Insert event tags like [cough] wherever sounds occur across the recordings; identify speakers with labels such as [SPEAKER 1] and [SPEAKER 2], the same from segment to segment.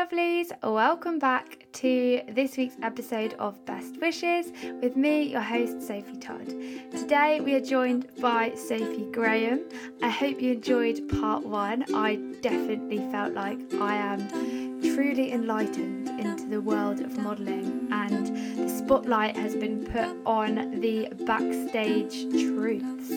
[SPEAKER 1] lovelies, welcome back to this week's episode of Best Wishes with me, your host, Sophie Todd. Today we are joined by Sophie Graham. I hope you enjoyed part one. I definitely felt like I am truly enlightened into the world of modelling, and the spotlight has been put on the backstage truths.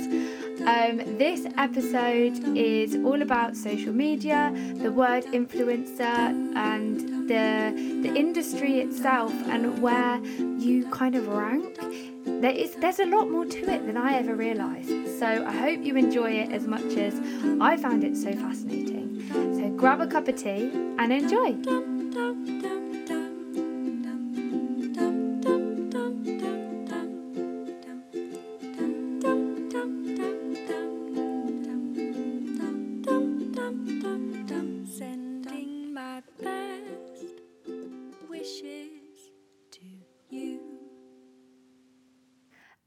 [SPEAKER 1] Um, this episode is all about social media, the word influencer, and the the industry itself, and where you kind of rank. There is there's a lot more to it than I ever realised. So I hope you enjoy it as much as I found it so fascinating. So grab a cup of tea and enjoy.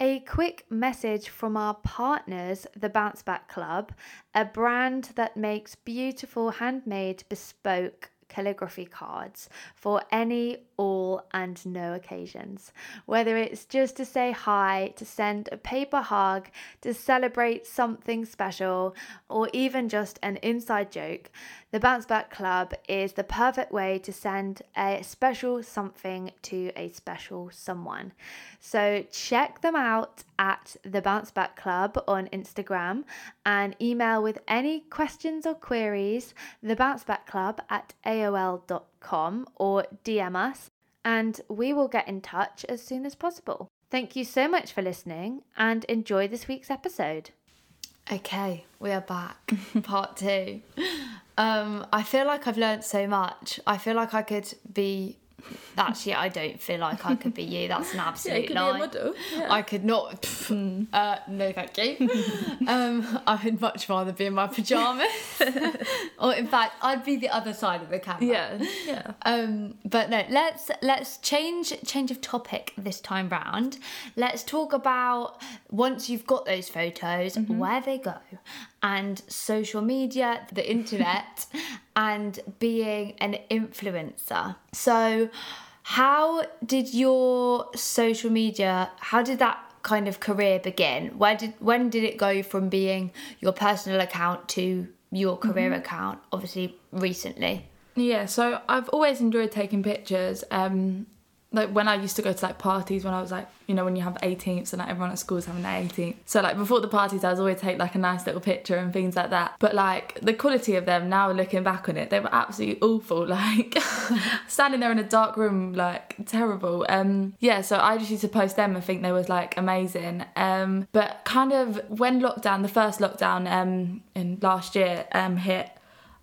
[SPEAKER 1] A quick message from our partners, the Bounce Back Club, a brand that makes beautiful handmade bespoke calligraphy cards for any, all, and no occasions. Whether it's just to say hi, to send a paper hug, to celebrate something special, or even just an inside joke, the Bounce Back Club is the perfect way to send a special something to a special someone. So check them out at the Bounce Back Club on Instagram and email with any questions or queries the Bounce Back Club at AOL.com or DM us and we will get in touch as soon as possible. Thank you so much for listening and enjoy this week's episode.
[SPEAKER 2] Okay, we are back. [laughs] Part two. Um, I feel like I've learned so much. I feel like I could be. Actually, I don't feel like I could be you. That's an [laughs] absolute lie. I could not. pff, [laughs] uh, no, thank you. [laughs] um, I would much rather be in my pajamas. or in fact, I'd be the other side of the camera.
[SPEAKER 3] Yeah, yeah.
[SPEAKER 2] Um, but no, let's let's change change of topic this time round. Let's talk about once you've got those photos, where they go, and social media, the internet, [laughs] and being an influencer. So, how did your social media? How did that kind of career begin? Where did when did it go from being your personal account to your career account? Obviously, recently.
[SPEAKER 3] Yeah, so I've always enjoyed taking pictures. Um, like when I used to go to like parties when I was like, you know, when you have 18th and like everyone at school's having their 18th. So like before the parties, I was always take like a nice little picture and things like that. But like the quality of them now, looking back on it, they were absolutely awful. [laughs] Like [laughs] standing there in a dark room, like terrible. Um, yeah, so I just used to post them and think they was like amazing. Um, but kind of when lockdown, the first lockdown um in last year um hit.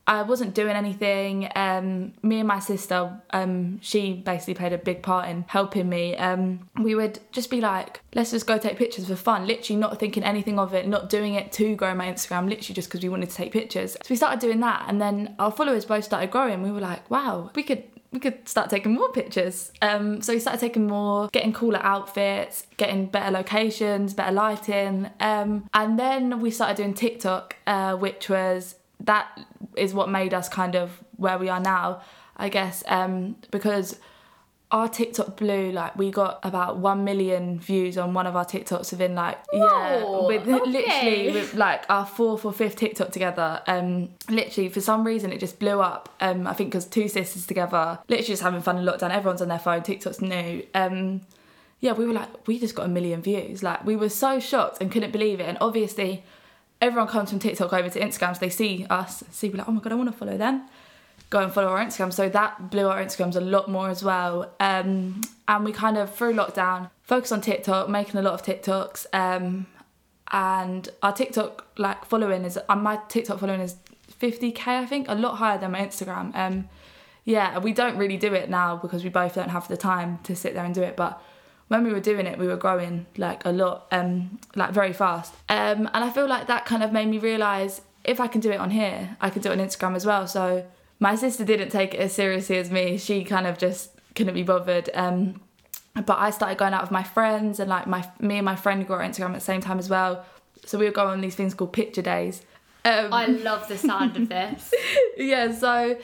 [SPEAKER 3] I wasn't doing anything. Um, me and my sister, um, she basically played a big part in helping me. Um, we would just be like, let's just go take pictures for fun, literally not thinking anything of it, not doing it to grow my Instagram, literally just because we wanted to take pictures. So we started doing that, and then our followers both started growing. We were like, wow, we could we could start taking more pictures. Um, so we started taking more, getting cooler outfits, getting better locations, better lighting. Um, and then we started doing TikTok, uh, which was that is what made us kind of where we are now, I guess, um, because our TikTok blew like we got about one million views on one of our TikToks within like yeah with
[SPEAKER 2] okay.
[SPEAKER 3] literally with like our fourth or fifth TikTok together. Um, literally for some reason it just blew up. Um, I think because two sisters together, literally just having fun in lockdown. Everyone's on their phone. TikTok's new. Um, yeah, we were like we just got a million views. Like we were so shocked and couldn't believe it. And obviously everyone comes from TikTok over to Instagram, so they see us, see we're like, oh my god, I want to follow them. Go and follow our Instagram. So that blew our Instagrams a lot more as well. Um, and we kind of through lockdown focused on TikTok, making a lot of TikToks. Um, and our TikTok like following is uh, my TikTok following is 50k, I think, a lot higher than my Instagram. Um, yeah, we don't really do it now because we both don't have the time to sit there and do it, but when we were doing it, we were growing like a lot, um, like very fast. Um, and I feel like that kind of made me realise if I can do it on here, I can do it on Instagram as well. So my sister didn't take it as seriously as me. She kind of just couldn't be bothered. Um, but I started going out with my friends and like my me and my friend got Instagram at the same time as well. So we would go on these things called picture days. Um,
[SPEAKER 2] I love the sound of this. [laughs]
[SPEAKER 3] yeah, so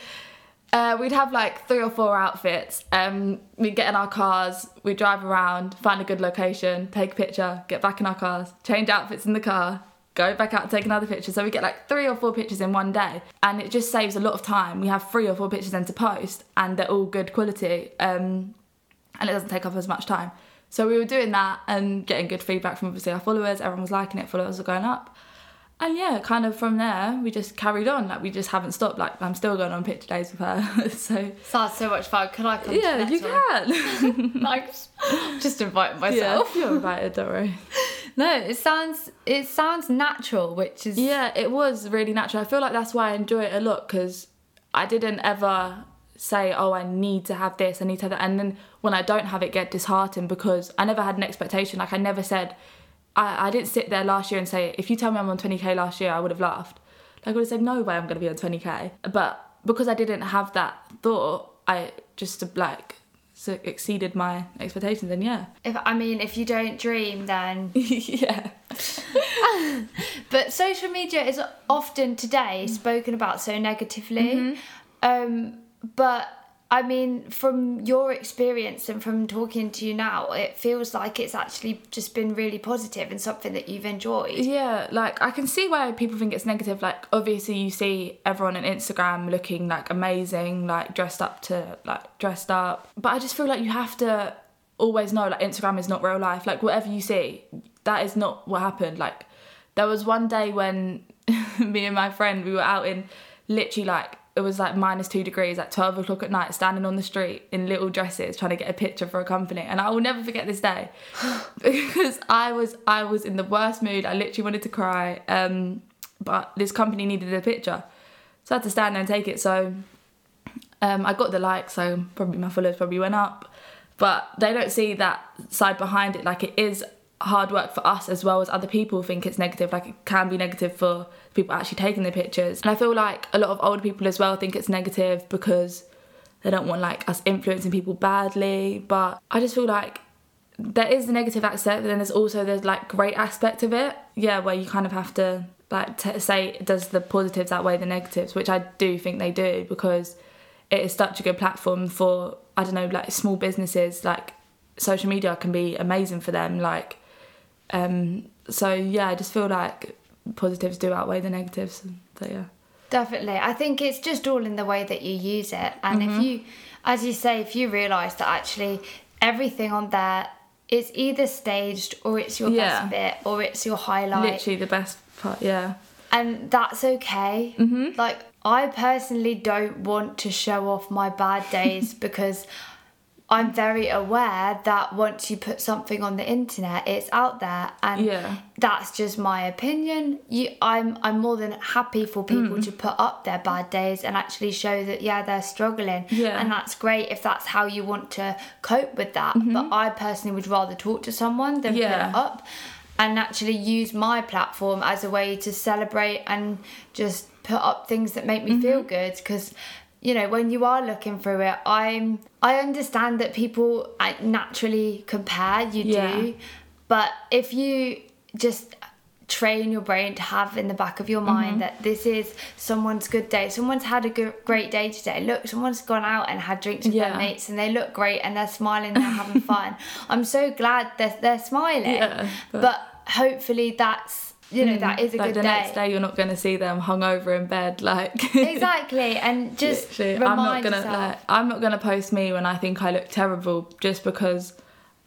[SPEAKER 3] Uh, we'd have like three or four outfits. Um, we'd get in our cars, we'd drive around, find a good location, take a picture, get back in our cars, change outfits in the car, go back out, take another picture. So we get like three or four pictures in one day, and it just saves a lot of time. We have three or four pictures then to post, and they're all good quality, um, and it doesn't take up as much time. So we were doing that and getting good feedback from obviously our followers. Everyone was liking it, followers were going up. And yeah, kind of from there, we just carried on. Like we just haven't stopped. Like I'm still going on picture days with her. [laughs] so
[SPEAKER 1] Sounds so much fun. Can I come?
[SPEAKER 3] yeah,
[SPEAKER 1] to
[SPEAKER 3] you
[SPEAKER 1] one?
[SPEAKER 3] can. [laughs]
[SPEAKER 1] Thanks. Just invite [laughs]
[SPEAKER 3] yeah,
[SPEAKER 1] myself.
[SPEAKER 3] you're invited. Don't worry.
[SPEAKER 1] No, it sounds it sounds natural, which is
[SPEAKER 3] Yeah, it was really natural. I feel like that's why I enjoy it a lot because I didn't ever say, oh, I need to have this, I need to have that. And then when I don't have it, get disheartened because I never had an expectation. Like I never said, I, I didn't sit there last year and say, if you tell me I'm on 20k last year, I would have laughed. Like I would have said, no way I'm going to be on 20k. But because I didn't have that thought, I just like so exceeded my expectations. And yeah,
[SPEAKER 1] if I mean if you don't dream then [laughs]
[SPEAKER 3] yeah, [laughs]
[SPEAKER 1] But social media is often today spoken about so negatively. Um, but I mean, from your experience and from talking to you now, it feels like it's actually just been really positive and something that you've enjoyed.
[SPEAKER 3] Yeah, like I can see why people think it's negative. Like obviously you see everyone on Instagram looking like amazing, like dressed up to like dressed up. But I just feel like you have to always know like Instagram is not real life. Like whatever you see, that is not what happened. Like there was one day when [laughs] me and my friend we were out in literally like it was like minus two degrees at 12 o'clock at night standing on the street in little dresses trying to get a picture for a company. And i will never forget this day. [sighs] Because i was i was in the worst mood. I literally wanted to cry um but this company needed a picture. So i had to stand there and take it. So um i got the like so probably my followers probably went up. But they don't see that side behind it like it is hard work for us as well as other people think it's negative like it can be negative for people actually taking the pictures. And i feel like a lot of older people as well think it's negative because they don't want like us influencing people badly. But i just feel like there is the negative aspect but then there's also the like great aspect of it. Yeah where you kind of have to like t- say does the positives outweigh the negatives which i do think they do because it is such a good platform for i don't know like small businesses like social media can be amazing for them. Like um so yeah i just feel like positives do outweigh the negatives so yeah
[SPEAKER 1] Definitely. I think it's just all in the way that you use it. And
[SPEAKER 3] Mm-hmm.
[SPEAKER 1] if you, as you say, if you realise that actually everything on there is either staged or it's your
[SPEAKER 3] Yeah.
[SPEAKER 1] best bit or it's your highlight.
[SPEAKER 3] literally the best part yeah
[SPEAKER 1] and that's okay.
[SPEAKER 3] Mm-hmm.
[SPEAKER 1] Like I personally don't want to show off my bad days [laughs] because I'm very aware that once you put something on the internet, it's out there, and
[SPEAKER 3] Yeah.
[SPEAKER 1] that's just my opinion. You, I'm I'm more than happy for people
[SPEAKER 3] Mm.
[SPEAKER 1] to put up their bad days and actually show that yeah they're struggling,
[SPEAKER 3] Yeah.
[SPEAKER 1] and that's great if that's how you want to cope with that. But I personally would rather talk to someone than put
[SPEAKER 3] Mm-hmm.
[SPEAKER 1] It up and actually use my platform as a way to celebrate and just put up things that make me
[SPEAKER 3] Mm-hmm.
[SPEAKER 1] feel good because you know when you are looking through it i'm i understand that people naturally compare you
[SPEAKER 3] Yeah.
[SPEAKER 1] do but if you just train your brain to have in the back of your mind
[SPEAKER 3] Mm-hmm.
[SPEAKER 1] that this is someone's good day someone's had a good, great day today look someone's gone out and had drinks with
[SPEAKER 3] Yeah.
[SPEAKER 1] their mates and they look great and they're smiling they're having [laughs] fun i'm so glad that they're smiling
[SPEAKER 3] Yeah,
[SPEAKER 1] but,
[SPEAKER 3] but-
[SPEAKER 1] hopefully that's you know mm. that is a
[SPEAKER 3] like
[SPEAKER 1] good
[SPEAKER 3] the
[SPEAKER 1] day
[SPEAKER 3] next day. you're not going to see them hungover in bed like [laughs]
[SPEAKER 1] exactly and just
[SPEAKER 3] Literally, I'm not gonna
[SPEAKER 1] yourself.
[SPEAKER 3] like I'm not gonna post me when I think I look terrible just because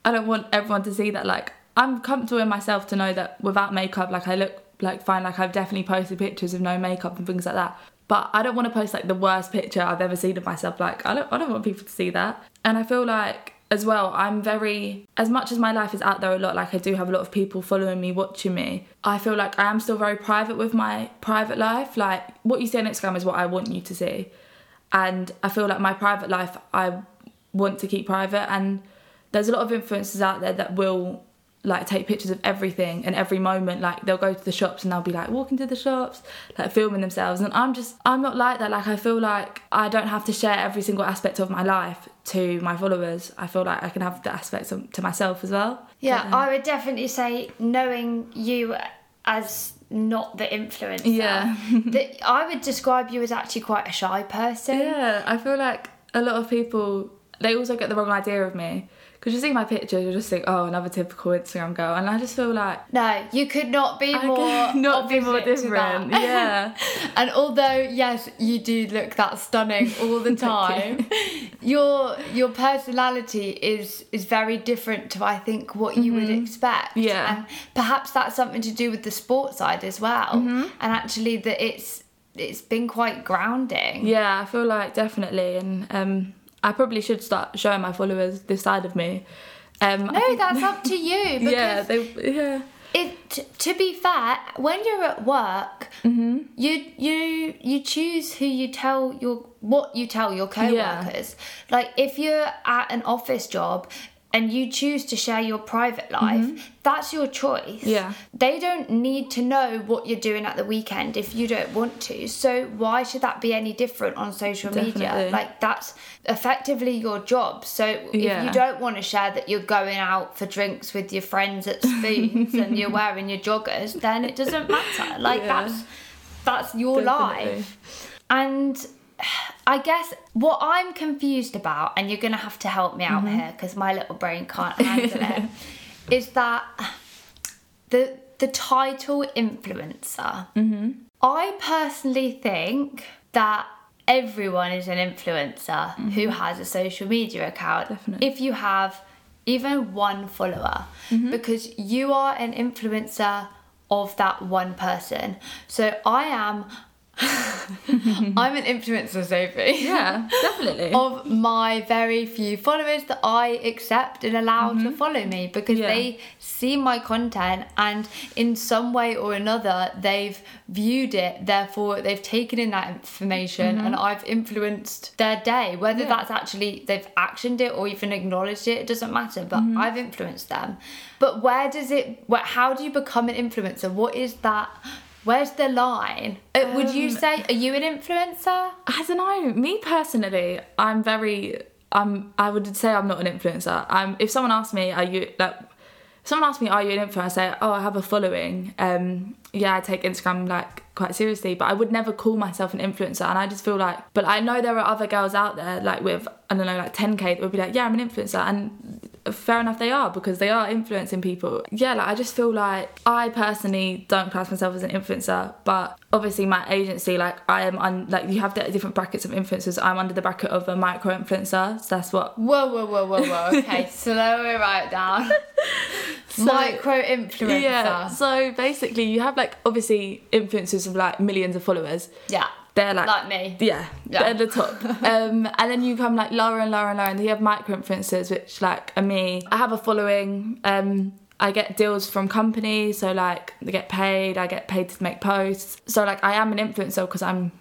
[SPEAKER 3] I don't want everyone to see that like I'm comfortable in myself to know that without makeup like I look like fine like I've definitely posted pictures of no makeup and things like that. But I don't want to post like the worst picture I've ever seen of myself like I don't I don't want people to see that. And I feel like as well I'm very as much as my life is out there a lot like I do have a lot of people following me watching me I feel like I am still very private with my private life. Like what you see on Instagram is what I want you to see. And I feel like my private life I want to keep private. And there's a lot of influencers out there that will like take pictures of everything and every moment like they'll go to the shops and they'll be like walking to the shops like filming themselves and I'm just I'm not like that like I feel like I don't have to share every single aspect of my life to my followers I feel like I can have the aspects of, to myself as well
[SPEAKER 1] Yeah, I would definitely say knowing you as not the influencer.
[SPEAKER 3] Yeah.
[SPEAKER 1] that I would describe you as actually quite a shy person.
[SPEAKER 3] Yeah, I feel like a lot of people they also get the wrong idea of me because you see my pictures, you just think, oh, another typical Instagram girl, and I just feel like
[SPEAKER 1] No, you could not be
[SPEAKER 3] I
[SPEAKER 1] more [laughs]
[SPEAKER 3] not be more different. [laughs] Yeah,
[SPEAKER 1] And although yes, you do look that stunning all the [laughs] time, your your personality is is very different to I think what you would expect.
[SPEAKER 3] Mm-hmm. Yeah.
[SPEAKER 1] And perhaps that's something to do with the sport side as well.
[SPEAKER 3] Mm-hmm.
[SPEAKER 1] And actually that it's it's been quite grounding.
[SPEAKER 3] yeah, I feel like definitely, and um, I probably should start showing my followers this side of me. Um,
[SPEAKER 1] No,
[SPEAKER 3] think-
[SPEAKER 1] that's up to [laughs] you because
[SPEAKER 3] yeah, they yeah.
[SPEAKER 1] it to be fair when you're at work
[SPEAKER 3] Mm-hmm.
[SPEAKER 1] you you you choose who you tell your what you tell your co-workers like if you're at an office job and you choose to share your private life that's your choice
[SPEAKER 3] Mm-hmm. Yeah.
[SPEAKER 1] they don't need to know what you're doing at the weekend if you don't want to so why should that be any different on social media
[SPEAKER 3] Definitely.
[SPEAKER 1] like that's effectively your job so if you don't want to share that you're going out for drinks with your friends at spoons and you're [laughs] wearing your joggers then it doesn't matter like
[SPEAKER 3] Yeah.
[SPEAKER 1] that's that's your
[SPEAKER 3] Definitely.
[SPEAKER 1] life and I guess what I'm confused about, and you're gonna have to help me
[SPEAKER 3] Mm-hmm.
[SPEAKER 1] out here because my little brain can't [laughs] handle it, is that the the title influencer.
[SPEAKER 3] Mm-hmm.
[SPEAKER 1] I personally think that everyone is an influencer who has a social media account.
[SPEAKER 3] Mm-hmm. Definitely.
[SPEAKER 1] If you have even one follower,
[SPEAKER 3] Mm-hmm.
[SPEAKER 1] because you are an influencer of that one person. So I am. [laughs] I'm an influencer, Sophie
[SPEAKER 3] Yeah, definitely. [laughs]
[SPEAKER 1] of my very few followers that I accept and allow to follow me because
[SPEAKER 3] Mm-hmm. Yeah.
[SPEAKER 1] they see my content and in some way or another they've viewed it therefore they've taken in that information and I've influenced their day whether
[SPEAKER 3] Mm-hmm. Yeah.
[SPEAKER 1] that's actually they've actioned it or even acknowledged it it doesn't matter but
[SPEAKER 3] Mm-hmm.
[SPEAKER 1] I've influenced them but where does it how do you become an influencer what is that Where's the line? Uh, would you
[SPEAKER 3] Um,
[SPEAKER 1] say, are you an influencer?
[SPEAKER 3] I don't know. Me personally, I'm very. I'm. I would say I'm not an influencer. I'm. If someone asks me, are you like? Someone asks me, are you an influencer? I say, oh, I have a following. Um, yeah, I take Instagram like quite seriously, but I would never call myself an influencer. And I just feel like, but I know there are other girls out there like with I don't know like 10k that would be like, yeah, I'm an influencer, and fair enough they are because they are influencing people. Yeah, like I just feel like I personally don't class myself as an influencer, but obviously my agency, like I am on like you have the different brackets of influencers. I'm under the bracket of a micro influencer, so that's what
[SPEAKER 1] Whoa, whoa, whoa, whoa, whoa. Okay, [laughs] slow it right down. [laughs] Micro influencer.
[SPEAKER 3] Yeah. So basically, you have like obviously influencers of like millions of followers.
[SPEAKER 1] Yeah.
[SPEAKER 3] They're like,
[SPEAKER 1] Like me.
[SPEAKER 3] Yeah,
[SPEAKER 1] Yeah.
[SPEAKER 3] they're the top. [laughs] um, and then you come like lower and lower and lower, and you have micro influencers, which like are me. I have a following. Um, I get deals from companies, so like they get paid. I get paid to make posts. So like I am an influencer because I'm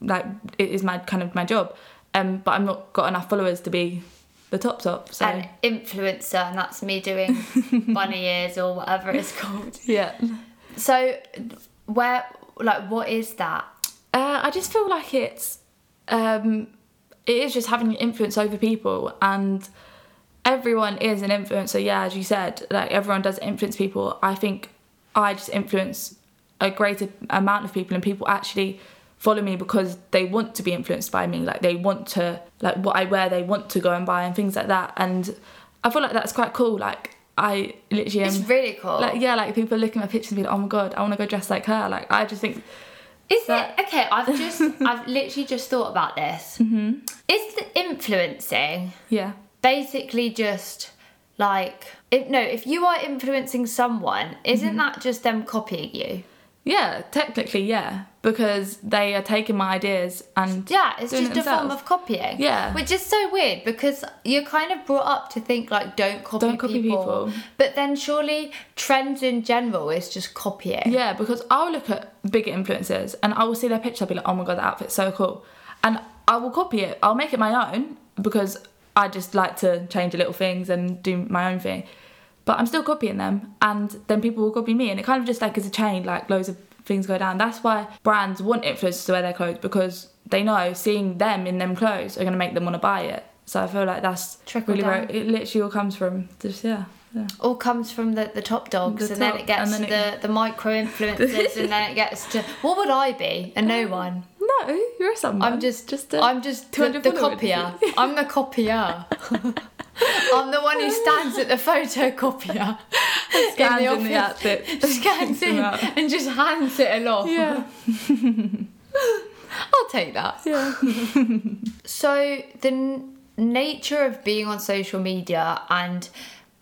[SPEAKER 3] like it is my kind of my job. Um, but I'm not got enough followers to be the top top. So
[SPEAKER 1] An influencer, and that's me doing [laughs] bunny ears or whatever it's called.
[SPEAKER 3] yeah.
[SPEAKER 1] So, where, like, what is that?
[SPEAKER 3] Uh, I just feel like it's um, it is just having influence over people, and everyone is an influencer. Yeah, as you said, like everyone does influence people. I think I just influence a greater amount of people, and people actually follow me because they want to be influenced by me. Like they want to like what I wear, they want to go and buy and things like that. And I feel like that's quite cool. Like I literally am.
[SPEAKER 1] It's really cool.
[SPEAKER 3] like yeah, like people look at my pictures and be like, oh my god, I want to go dress like her. Like I just think
[SPEAKER 1] Is
[SPEAKER 3] that-
[SPEAKER 1] it okay? I've just, [laughs] I've literally just thought about this. Mm-hmm. Is the influencing
[SPEAKER 3] yeah.
[SPEAKER 1] basically just like, if, no, if you are influencing someone, isn't
[SPEAKER 3] Mm-hmm.
[SPEAKER 1] that just them copying you?
[SPEAKER 3] Yeah, technically, yeah, because they are taking my ideas and
[SPEAKER 1] Yeah, it's just
[SPEAKER 3] it
[SPEAKER 1] a form of copying.
[SPEAKER 3] Yeah.
[SPEAKER 1] Which is so weird because you're kind of brought up to think like don't copy,
[SPEAKER 3] Don't copy people.
[SPEAKER 1] But then surely trends in general is just copying.
[SPEAKER 3] Yeah, because I'll look at bigger influencers and I will see their picture, I'll be like, oh my god, that outfit's so cool, and I will copy it. I'll make it my own because I just like to change a little things and do my own thing. But I'm still copying them, and then people will copy me, and it kind of just like is a chain, like loads of things go down. That's why brands want influencers to wear their clothes because they know seeing them in them clothes are going to make them want to buy it. So I feel like that's
[SPEAKER 1] Trickle
[SPEAKER 3] really where
[SPEAKER 1] down.
[SPEAKER 3] it literally all comes from. Just yeah, yeah.
[SPEAKER 1] all comes from the, the top dogs
[SPEAKER 3] The
[SPEAKER 1] and then
[SPEAKER 3] top,
[SPEAKER 1] it gets to the, the micro influencers and then it gets to what would I be? A no um, one.
[SPEAKER 3] No, you're someone.
[SPEAKER 1] I'm just
[SPEAKER 3] just. A,
[SPEAKER 1] I'm just the, the copier. [laughs] I'm the copier. [laughs] I'm the one who stands at the photocopier [laughs]
[SPEAKER 3] Scans
[SPEAKER 1] in the
[SPEAKER 3] in the outfit. [laughs]
[SPEAKER 1] scans in and just hands it along.
[SPEAKER 3] Yeah, [laughs]
[SPEAKER 1] I'll take that.
[SPEAKER 3] yeah.
[SPEAKER 1] So the n- nature of being on social media and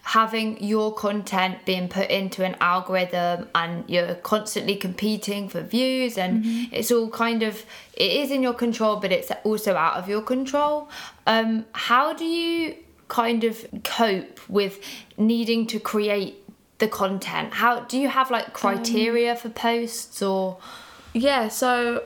[SPEAKER 1] having your content being put into an algorithm and you're constantly competing for views and it's all kind of it is in your control but it's also out of your control um how do you kind of cope with needing to create the content? How do you have like criteria for posts or?
[SPEAKER 3] Yeah, so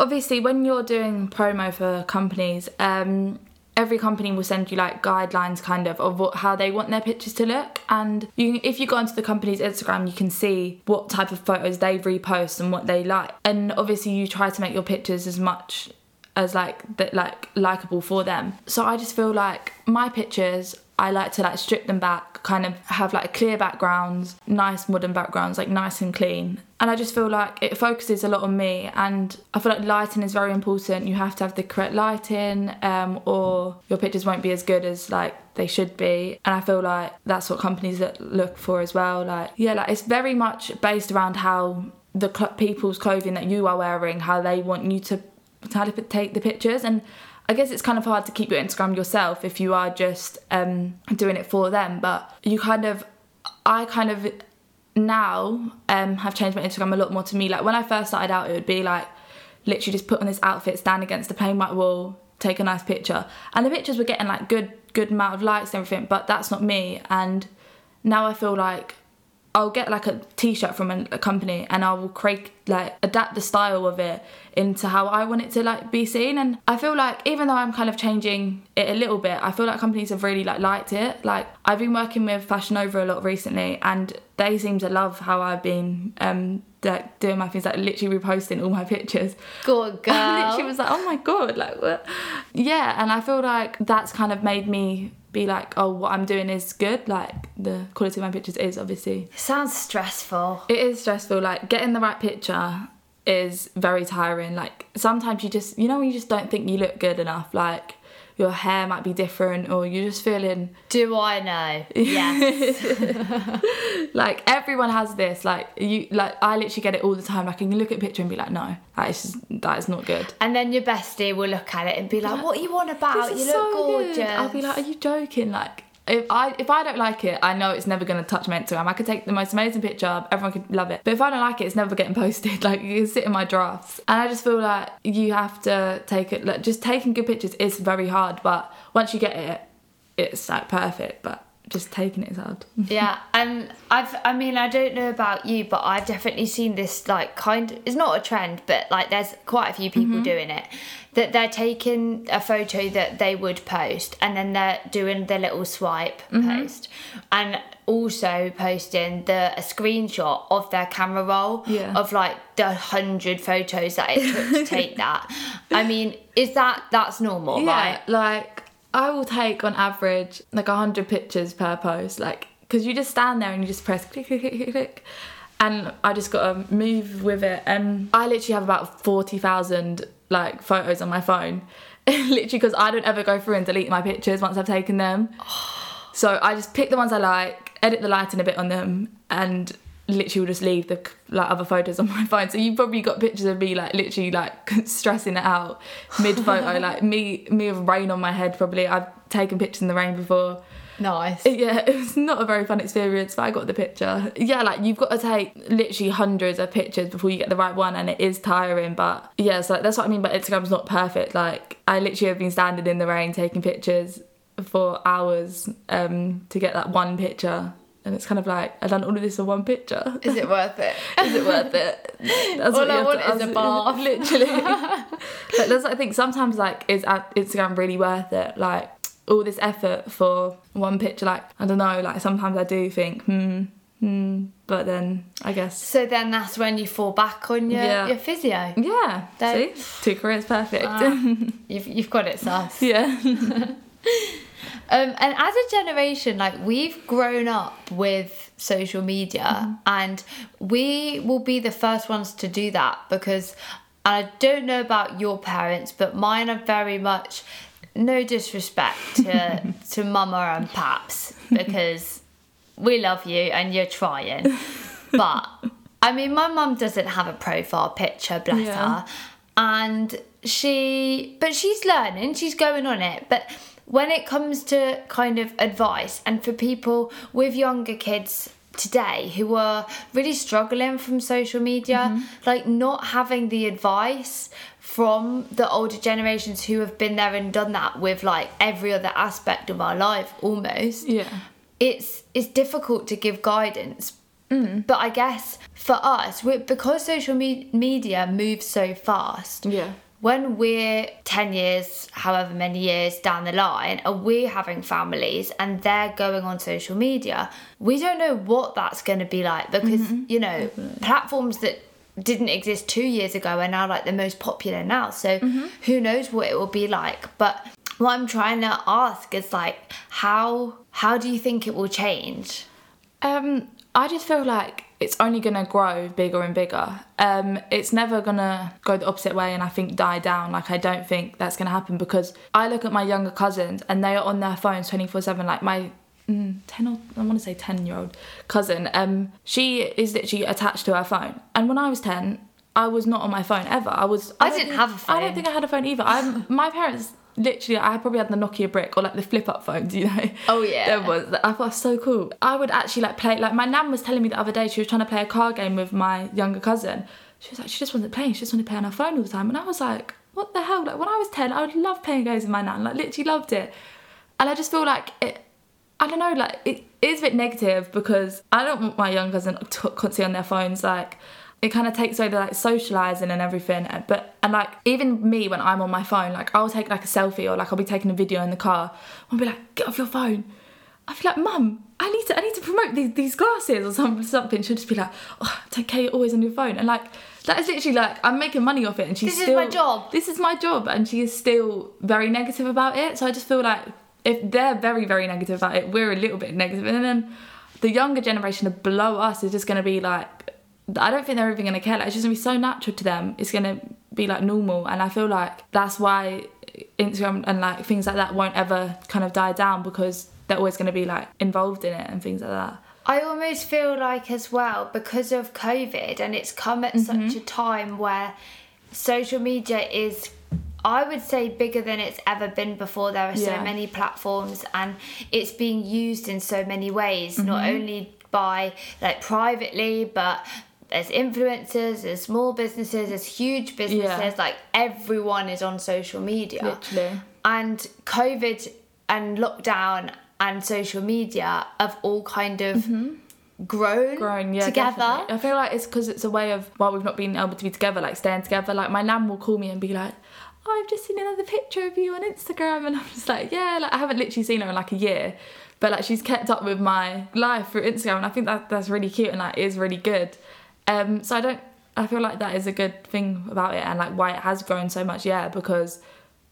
[SPEAKER 3] obviously when you're doing promo for companies, um, every company will send you like guidelines kind of of what, how they want their pictures to look. And you if you go onto the company's Instagram you can see what type of photos they repost and what they like. And obviously you try to make your pictures as much as like that like likable for them so I just feel like my pictures I like to like strip them back, kind of have like clear backgrounds, nice modern backgrounds, like nice and clean. And I just feel like it focuses a lot on me, and I feel like lighting is very important. You have to have the correct lighting, um, or your pictures won't be as good as like they should be. And I feel like that's what companies look for as well. Like yeah, like it's very much based around how the cl- people's clothing that you are wearing, how they want you to to take the pictures and I guess it's kind of hard to keep your Instagram yourself if you are just um, doing it for them. But you kind of, I kind of now um, have changed my Instagram a lot more to me. Like when I first started out, it would be like literally just put on this outfit, stand against the plain white wall, take a nice picture, and the pictures were getting like good, good amount of likes and everything. But that's not me. And now I feel like I'll get like a t-shirt from a, a company and I will create like adapt the style of it into how I want it to like be seen and I feel like even though I'm kind of changing it a little bit I feel like companies have really like liked it like I've been working with Fashion Nova a lot recently and they seem to love how I've been um like doing my things like literally reposting all my pictures
[SPEAKER 1] good [laughs]
[SPEAKER 3] I
[SPEAKER 1] girl
[SPEAKER 3] literally was like, oh my god, like what? Yeah, and I feel like that's kind of made me be like, oh, what I'm doing is good. Like the quality of my pictures is obviously.
[SPEAKER 1] sounds stressful
[SPEAKER 3] It is stressful. Like getting the right picture is very tiring. Like sometimes you just, you know, you just don't think you look good enough. Like your hair might be different, or you're just feeling
[SPEAKER 1] do I know yes [laughs]
[SPEAKER 3] like everyone has this. Like you, like I literally get it all the time. Like I can look at a picture and be like, no, that is that is not good.
[SPEAKER 1] And then your bestie will look at it and be like, "What are you on about? You look
[SPEAKER 3] so
[SPEAKER 1] gorgeous."
[SPEAKER 3] good. I'll be like, are you joking? Like, if I if I don't like it, I know it's never gonna touch my Instagram. I could take the most amazing picture, everyone could love it. But if I don't like it, it's never getting [laughs] posted. Like, you can sit in my drafts, and I just feel like you have to take it. Like, just taking good pictures is very hard, but once you get it, it's like perfect. But just taking it is hard. [laughs]
[SPEAKER 1] yeah, and I've, I mean, I don't know about you, but I've definitely seen this like kind. It's not a trend, but like there's quite a few people mm-hmm. doing it. That they're taking a photo that they would post, and then they're doing the little swipe mm-hmm. post, and also posting the a screenshot of their camera roll
[SPEAKER 3] Yeah.
[SPEAKER 1] of like the hundred photos that it took to [laughs] take that. I mean, is that that's normal, right?
[SPEAKER 3] like I will take on average like hundred pictures per post, like because you just stand there and you just press click click click click, and I just gotta move with it. And I literally have about forty thousand like photos on my phone, [laughs] literally because I don't ever go through and delete my pictures once I've taken them. [gasps] So I just pick the ones I like, edit the lighting a bit on them, and literally will just leave the like other photos on [laughs] my phone. So you probably got pictures of me like literally like [laughs] stressing it out [laughs] mid photo, like me me with rain on my head. Probably I've taken pictures in the rain before.
[SPEAKER 1] Nice.
[SPEAKER 3] Yeah, it was not a very fun experience, but I got the picture. Yeah, like you've got to take literally hundreds of pictures before you get the right one, and it is tiring. But yeah, so that's what I mean. But Instagram's not perfect. Like I literally have been standing in the rain taking pictures for hours um, to get that one picture, and it's kind of like I've done all of this for one picture.
[SPEAKER 1] Is it worth it?
[SPEAKER 3] Is it worth it? [laughs] That's
[SPEAKER 1] All I want is a [laughs] bath.
[SPEAKER 3] Literally. [laughs] like, that's what I think. Sometimes like is uh, Instagram really worth it? Like all this effort for one picture. Like I don't know. Like sometimes I do think hmm hmm. But then I guess
[SPEAKER 1] So then that's when you fall back on your,
[SPEAKER 3] Yeah.
[SPEAKER 1] your physio.
[SPEAKER 3] yeah.
[SPEAKER 1] That-
[SPEAKER 3] See, two careers perfect.
[SPEAKER 1] Ah. You've, you've got it, sus.
[SPEAKER 3] yeah.
[SPEAKER 1] Um, and as a generation, like we've grown up with social media, and we will be the first ones to do that because I don't know about your parents, but mine are very much no disrespect to [laughs] to Mama and Paps because we love you and you're trying, [laughs] but I mean, my mum doesn't have a profile picture, bless
[SPEAKER 3] Yeah.
[SPEAKER 1] her, and she, but she's learning, she's going on it, but when it comes to kind of advice and for people with younger kids today who are really struggling from social media mm-hmm. like not having the advice from the older generations who have been there and done that with like every other aspect of our life almost
[SPEAKER 3] Yeah.
[SPEAKER 1] it's it's difficult to give guidance mm. but i guess for us we because social me- media moves so fast
[SPEAKER 3] Yeah.
[SPEAKER 1] When we're 10 years, however many years down the line, and we're having families and they're going on social media, we don't know what that's going to be like because, you know, platforms that didn't exist two years ago are now like the most popular now. So who knows what it will be like. But what I'm trying to ask is like, how how do you think it will change?
[SPEAKER 3] Um, I just feel like it's only gonna grow bigger and bigger. Um, it's never gonna go the opposite way and I think die down. Like I don't think that's gonna happen because I look at my younger cousins and they are on their phones twenty four seven. Like my mm, ten or I want to say ten year old cousin. Um, she is literally attached to her phone. And when I was ten, I was not on my phone ever. I was.
[SPEAKER 1] I
[SPEAKER 3] don't
[SPEAKER 1] didn't
[SPEAKER 3] think-
[SPEAKER 1] have a phone.
[SPEAKER 3] I don't think I had a phone either. I'm my parents. Literally, I probably had the Nokia brick or like the flip up phones, [laughs] you know.
[SPEAKER 1] Oh, yeah.
[SPEAKER 3] There was. I thought it was so cool. I would actually like play. Like my nan was telling me the other day, she was trying to play a card game with my younger cousin. She was like, she just wasn't playing. She just wanted to play on her phone all the time. And I was like, what the hell? Like when I was ten, I would love playing games with my nan. Like literally loved it. And I just feel like it. I don't know. Like it is a bit negative because I don't want my young cousin to constantly on their phones. Like it kind of takes away the like socializing and everything uh, but and like even me when i'm on my phone like i'll take like a selfie or like i'll be taking a video in the car i'll be like get off your phone. I feel like mum i need to i need to promote these, these glasses or something something. She'll just be like oh it's okay you're always on your phone. And like that is literally like i'm making money off it and she's
[SPEAKER 1] This is my job.
[SPEAKER 3] this is my job and she is still very negative about it. So i just feel like if they're very very negative about it we're a little bit negative. And then the younger generation below us is just going to be like I don't think they're even going to care. Like, it's just going to be so natural to them. It's going to be like normal. And I feel like that's why Instagram and like things like that won't ever kind of die down because they're always going to be like involved in it and things like that.
[SPEAKER 1] I almost feel like as well because of COVID and it's come at such mm-hmm. a time where social media is I would say bigger than it's ever been before. There are so
[SPEAKER 3] Yeah.
[SPEAKER 1] many platforms and it's being used in so many ways, not mm-hmm. only by like privately but there's influencers, there's small businesses, there's huge businesses, like everyone is on social media
[SPEAKER 3] Literally.
[SPEAKER 1] and COVID and lockdown and social media have all kind of mm-hmm. grown,
[SPEAKER 3] Growing, yeah,
[SPEAKER 1] together.
[SPEAKER 3] definitely. I feel like it's because it's a way of while we've not been able to be together, like staying together. Like my nan will call me and be like, "Oh, I've just seen another picture of you on Instagram," and I'm just like, "Yeah." Like I haven't literally seen her in like a year, but like she's kept up with my life through Instagram, and I think that that's really cute and like is really good. Um, so I don't. I feel like that is a good thing about it, and like why it has grown so much. Yeah, because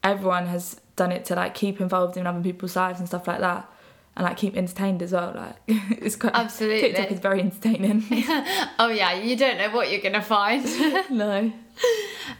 [SPEAKER 3] everyone has done it to like keep involved in other people's lives and stuff like that. And like keep entertained as well, like [laughs] it's quite
[SPEAKER 1] Absolutely.
[SPEAKER 3] TikTok is very entertaining. [laughs] [laughs]
[SPEAKER 1] Oh yeah, you don't know what you're gonna find.
[SPEAKER 3] no.
[SPEAKER 1] um,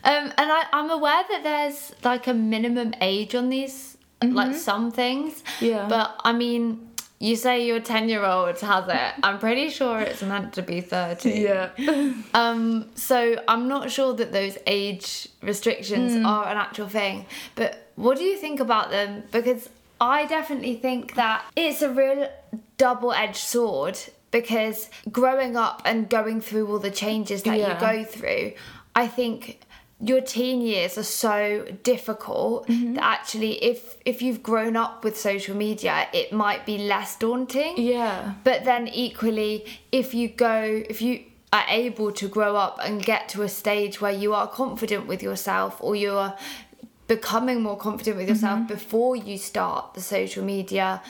[SPEAKER 1] and I, I'm aware that there's like a minimum age on these, like some things.
[SPEAKER 3] Yeah.
[SPEAKER 1] But I mean, you say your ten year old has it. I'm pretty sure it's meant to be thirty.
[SPEAKER 3] Yeah. [laughs]
[SPEAKER 1] Um, so I'm not sure that those age restrictions
[SPEAKER 3] Hmm.
[SPEAKER 1] are an actual thing. But what do you think about them? Because I definitely think that it's a real double edged sword because growing up and going through all the changes that
[SPEAKER 3] Yeah.
[SPEAKER 1] you go through, I think your teen years are so difficult
[SPEAKER 3] Mm-hmm.
[SPEAKER 1] that actually if if you've grown up with social media it might be less daunting
[SPEAKER 3] Yeah.
[SPEAKER 1] but then equally, if you go, if you are able to grow up and get to a stage where you are confident with yourself or you're becoming more confident with yourself
[SPEAKER 3] Mm-hmm.
[SPEAKER 1] before you start the social media,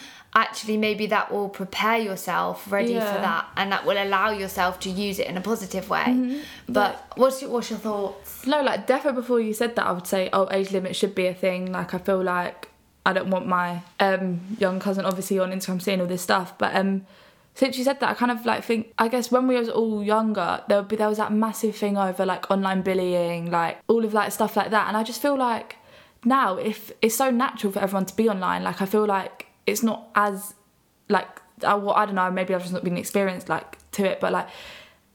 [SPEAKER 1] actually maybe that will prepare yourself ready for that and that will allow yourself to use it in a positive way.
[SPEAKER 3] Mm-hmm.
[SPEAKER 1] But what's your, what's your thoughts?
[SPEAKER 3] No, like definitely before you said that, I would say, oh, age limit should be a thing. Like I feel like I don't want my um, young cousin obviously on Instagram seeing all this stuff. But um, since you said that, I kind of like think I guess when we was all younger, there would be there was that massive thing over like online bullying, like all of like stuff like that, and I just feel like now if it's so natural for everyone to be online, like I feel like it's not as like I, well, I don't know, maybe I've just not been experienced like to it, but like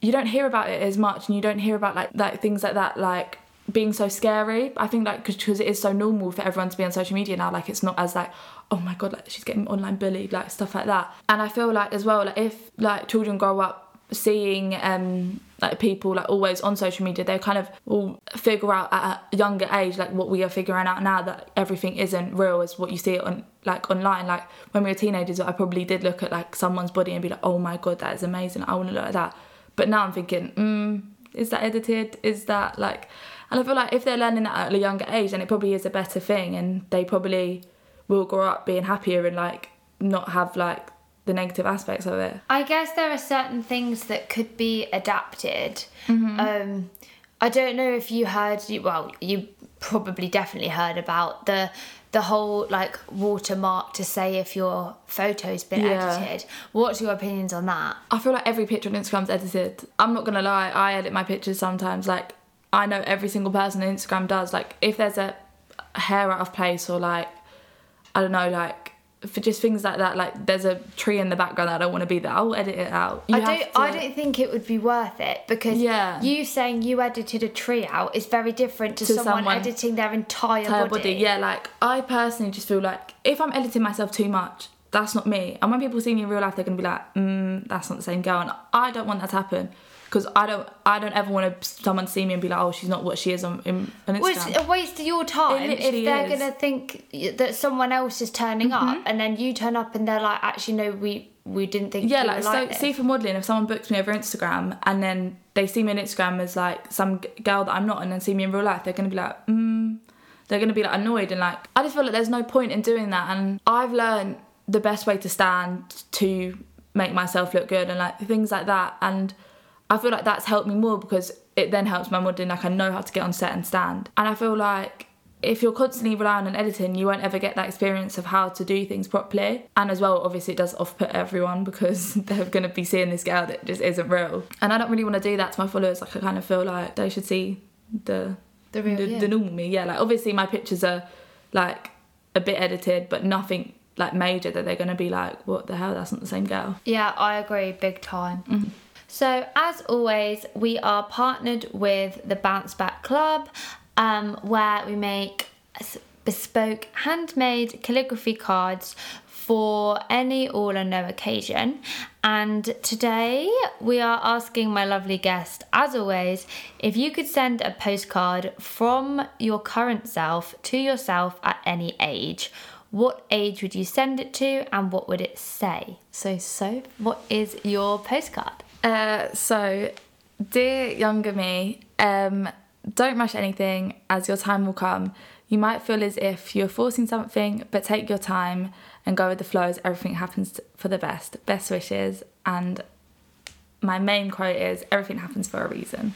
[SPEAKER 3] you don't hear about it as much, and you don't hear about like like things like that, like being so scary. I think like because it is so normal for everyone to be on social media now, like it's not as like oh my god, like she's getting online bullied, like stuff like that. And I feel like as well, like if like children grow up seeing um like people like always on social media they kind of will figure out at a younger age like what we are figuring out now that everything isn't real as what you see it on like online like when we were teenagers i probably did look at like someone's body and be like oh my god that is amazing i want to look like that but now i'm thinking mm, is that edited is that like and i feel like if they're learning that at a younger age then it probably is a better thing and they probably will grow up being happier and like not have like the negative aspects of it
[SPEAKER 1] I guess there are certain things that could be adapted.
[SPEAKER 3] Mm-hmm.
[SPEAKER 1] Um, I don't know if you heard. Well, you probably definitely heard about the the whole like watermark to say if your photo's been
[SPEAKER 3] Yeah.
[SPEAKER 1] edited. What's your opinions on that?
[SPEAKER 3] I feel like every picture on Instagram's edited. I'm not gonna lie, I edit my pictures sometimes. Like I know every single person on Instagram does. Like if there's a hair out of place or like I don't know, like for just things like that, like there's a tree in the background that I don't want to be there, I'll edit it out. You
[SPEAKER 1] I don't.
[SPEAKER 3] to-
[SPEAKER 1] I don't think it would be worth it because
[SPEAKER 3] Yeah.
[SPEAKER 1] you saying you edited a tree out is very different to,
[SPEAKER 3] To
[SPEAKER 1] someone,
[SPEAKER 3] someone-
[SPEAKER 1] editing their entire,
[SPEAKER 3] entire
[SPEAKER 1] body.
[SPEAKER 3] body. Yeah, like I personally just feel like if I'm editing myself too much, that's not me. And when people see me in real life, they're gonna be like, mm, "That's not the same girl," and I don't want that to happen because I don't, I don't ever want to someone to see me and be like, "Oh, she's not what she is on, in, on
[SPEAKER 1] Well, it's a waste of your time if they're
[SPEAKER 3] is. Mm-hmm.
[SPEAKER 1] gonna think that someone else is turning up and then you turn up and they're like, actually no, we we didn't think
[SPEAKER 3] yeah, like
[SPEAKER 1] were
[SPEAKER 3] so.
[SPEAKER 1] like this.
[SPEAKER 3] see for modelling, if someone books me over Instagram and then they see me on Instagram as like some g- girl that I'm not, and then see me in real life, they're gonna be like, mm, they're gonna be like annoyed and like. I just feel like there's no point in doing that, and I've learned the best way to stand to make myself look good and like things like that, and I feel like that's helped me more because it then helps my modelling. Like I know how to get on set and stand, and I feel like if you're constantly relying on editing, you won't ever get that experience of how to do things properly. And as well, obviously, it does off put everyone [laughs] because they're going to be seeing this girl that just isn't real. And I don't really want to do that to my followers. Like, I kind of feel like they should see the
[SPEAKER 1] The real
[SPEAKER 3] the, the normal me. Yeah, like obviously my pictures are like a bit edited, but nothing like major that they're going to be like, what the hell? That's not the same girl.
[SPEAKER 1] Yeah, I agree, big time.
[SPEAKER 3] Mm-hmm.
[SPEAKER 1] So, as always, we are partnered with the Bounce Back Club, um, where we make bespoke handmade calligraphy cards for any, all, or no occasion. And today we are asking my lovely guest, as always, if you could send a postcard from your current self to yourself at any age. What age would you send it to and what would it say? So, so what is your postcard?
[SPEAKER 3] Uh, so, dear younger me, um, don't rush anything as your time will come. You might feel as if you're forcing something, but take your time and go with the flow as everything happens for the best. Best wishes. And my main quote is everything happens for a reason.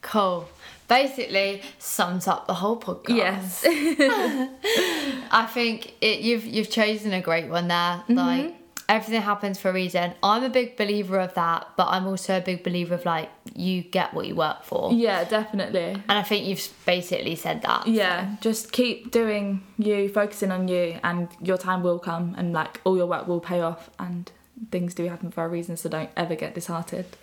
[SPEAKER 1] Cool. Basically sums up the whole podcast.
[SPEAKER 3] Yes. [laughs]
[SPEAKER 1] I think it, you've you've chosen a great one there. Like everything happens for a reason. I'm a big believer of that, but I'm also a big believer of like you get what you work for.
[SPEAKER 3] yeah, definitely.
[SPEAKER 1] And I think you've basically said that.
[SPEAKER 3] Yeah, just keep doing you, focusing on you, and your time will come, and like all your work will pay off, and things do happen for a reason, so don't ever get disheartened.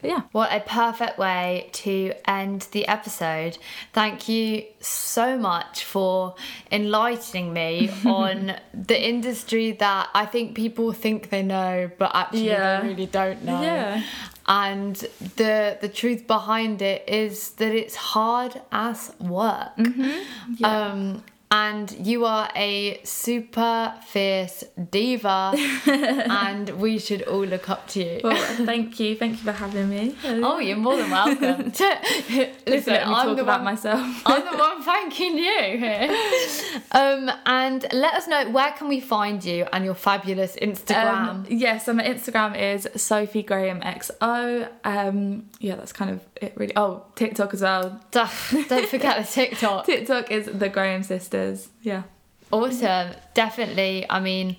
[SPEAKER 3] But yeah,
[SPEAKER 1] What a perfect way to end the episode. Thank you so much for enlightening me [laughs] on the industry that I think people think they know, but actually
[SPEAKER 3] Yeah.
[SPEAKER 1] they really don't know.
[SPEAKER 3] Yeah.
[SPEAKER 1] And the the truth behind it is that it's hard ass work. Um and you are a super fierce diva [laughs] and we should all look up to you.
[SPEAKER 3] well, thank you, thank you for having me.
[SPEAKER 1] Oh, you're more than welcome. [laughs] [laughs] Listen,
[SPEAKER 3] Listen, let me
[SPEAKER 1] I'm
[SPEAKER 3] talk
[SPEAKER 1] the
[SPEAKER 3] about
[SPEAKER 1] one,
[SPEAKER 3] myself.
[SPEAKER 1] I'm the one thanking you here. Um, and let us know where can we find you and your fabulous Instagram.
[SPEAKER 3] Um, yes, so my Instagram is Sophie Graham XO. Um, yeah, that's kind of it, really. Oh, TikTok as well.
[SPEAKER 1] Duh, Don't forget the TikTok.
[SPEAKER 3] TikTok is the Graham Sisters. Yeah.
[SPEAKER 2] Awesome. Definitely. I mean,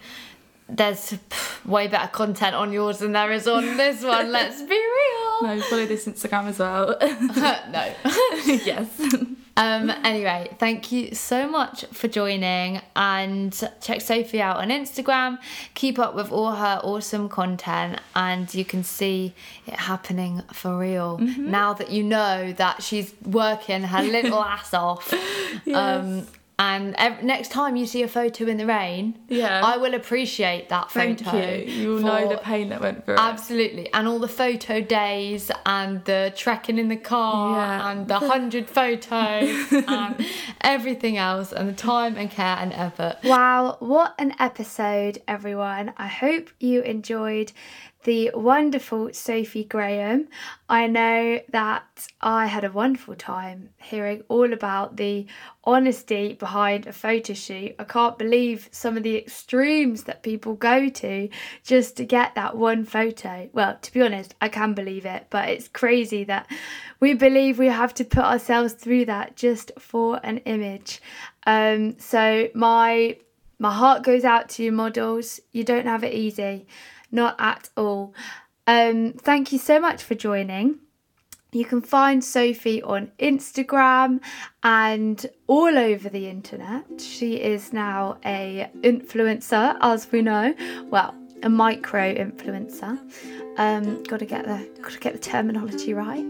[SPEAKER 2] there's way better content on yours than there is on this one. [laughs] Let's be real.
[SPEAKER 3] No, follow this Instagram as well. [laughs] [laughs]
[SPEAKER 2] no.
[SPEAKER 3] yes.
[SPEAKER 2] Um, anyway, thank you so much for joining and check Sophie out on Instagram. Keep up with all her awesome content and you can see it happening for real now that you know that she's working her little ass off. Um, and ev- next time you see a photo in the rain,
[SPEAKER 3] Yeah.
[SPEAKER 2] I will appreciate that
[SPEAKER 3] Thank
[SPEAKER 2] photo.
[SPEAKER 3] you. You'll know the pain that went through it.
[SPEAKER 2] Absolutely. And all the photo days and the trekking in the car
[SPEAKER 3] Yeah.
[SPEAKER 2] and the hundred photos [laughs] and everything else and the time and care and effort.
[SPEAKER 1] Wow, what an episode, everyone. I hope you enjoyed the wonderful Sophie Graham. I know that I had a wonderful time hearing all about the honesty behind a photo shoot. I can't believe some of the extremes that people go to just to get that one photo. Well, to be honest, I can believe it, but it's crazy that we believe we have to put ourselves through that just for an image. Um, so my my heart goes out to you models. You don't have it easy, not at all. Um, thank you so much for joining. You can find Sophie on Instagram and all over the internet. She is now a influencer, as we know. Well, a micro influencer. Um, got to get the got to get the terminology right.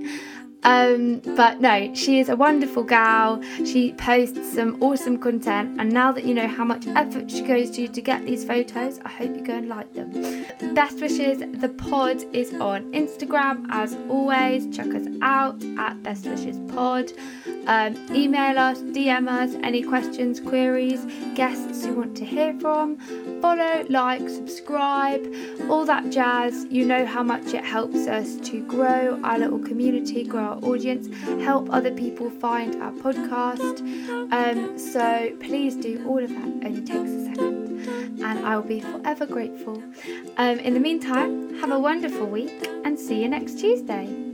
[SPEAKER 1] Um, but no, she is a wonderful gal. She posts some awesome content, and now that you know how much effort she goes to to get these photos, I hope you go and like them. Best wishes. The pod is on Instagram as always. Check us out at Best Wishes Pod. Um, email us, DM us any questions, queries, guests you want to hear from. Follow, like, subscribe, all that jazz. You know how much it helps us to grow our little community, grow our audience, help other people find our podcast. Um, so please do all of that. Only takes a second, and I will be forever grateful. Um, in the meantime, have a wonderful week and see you next Tuesday.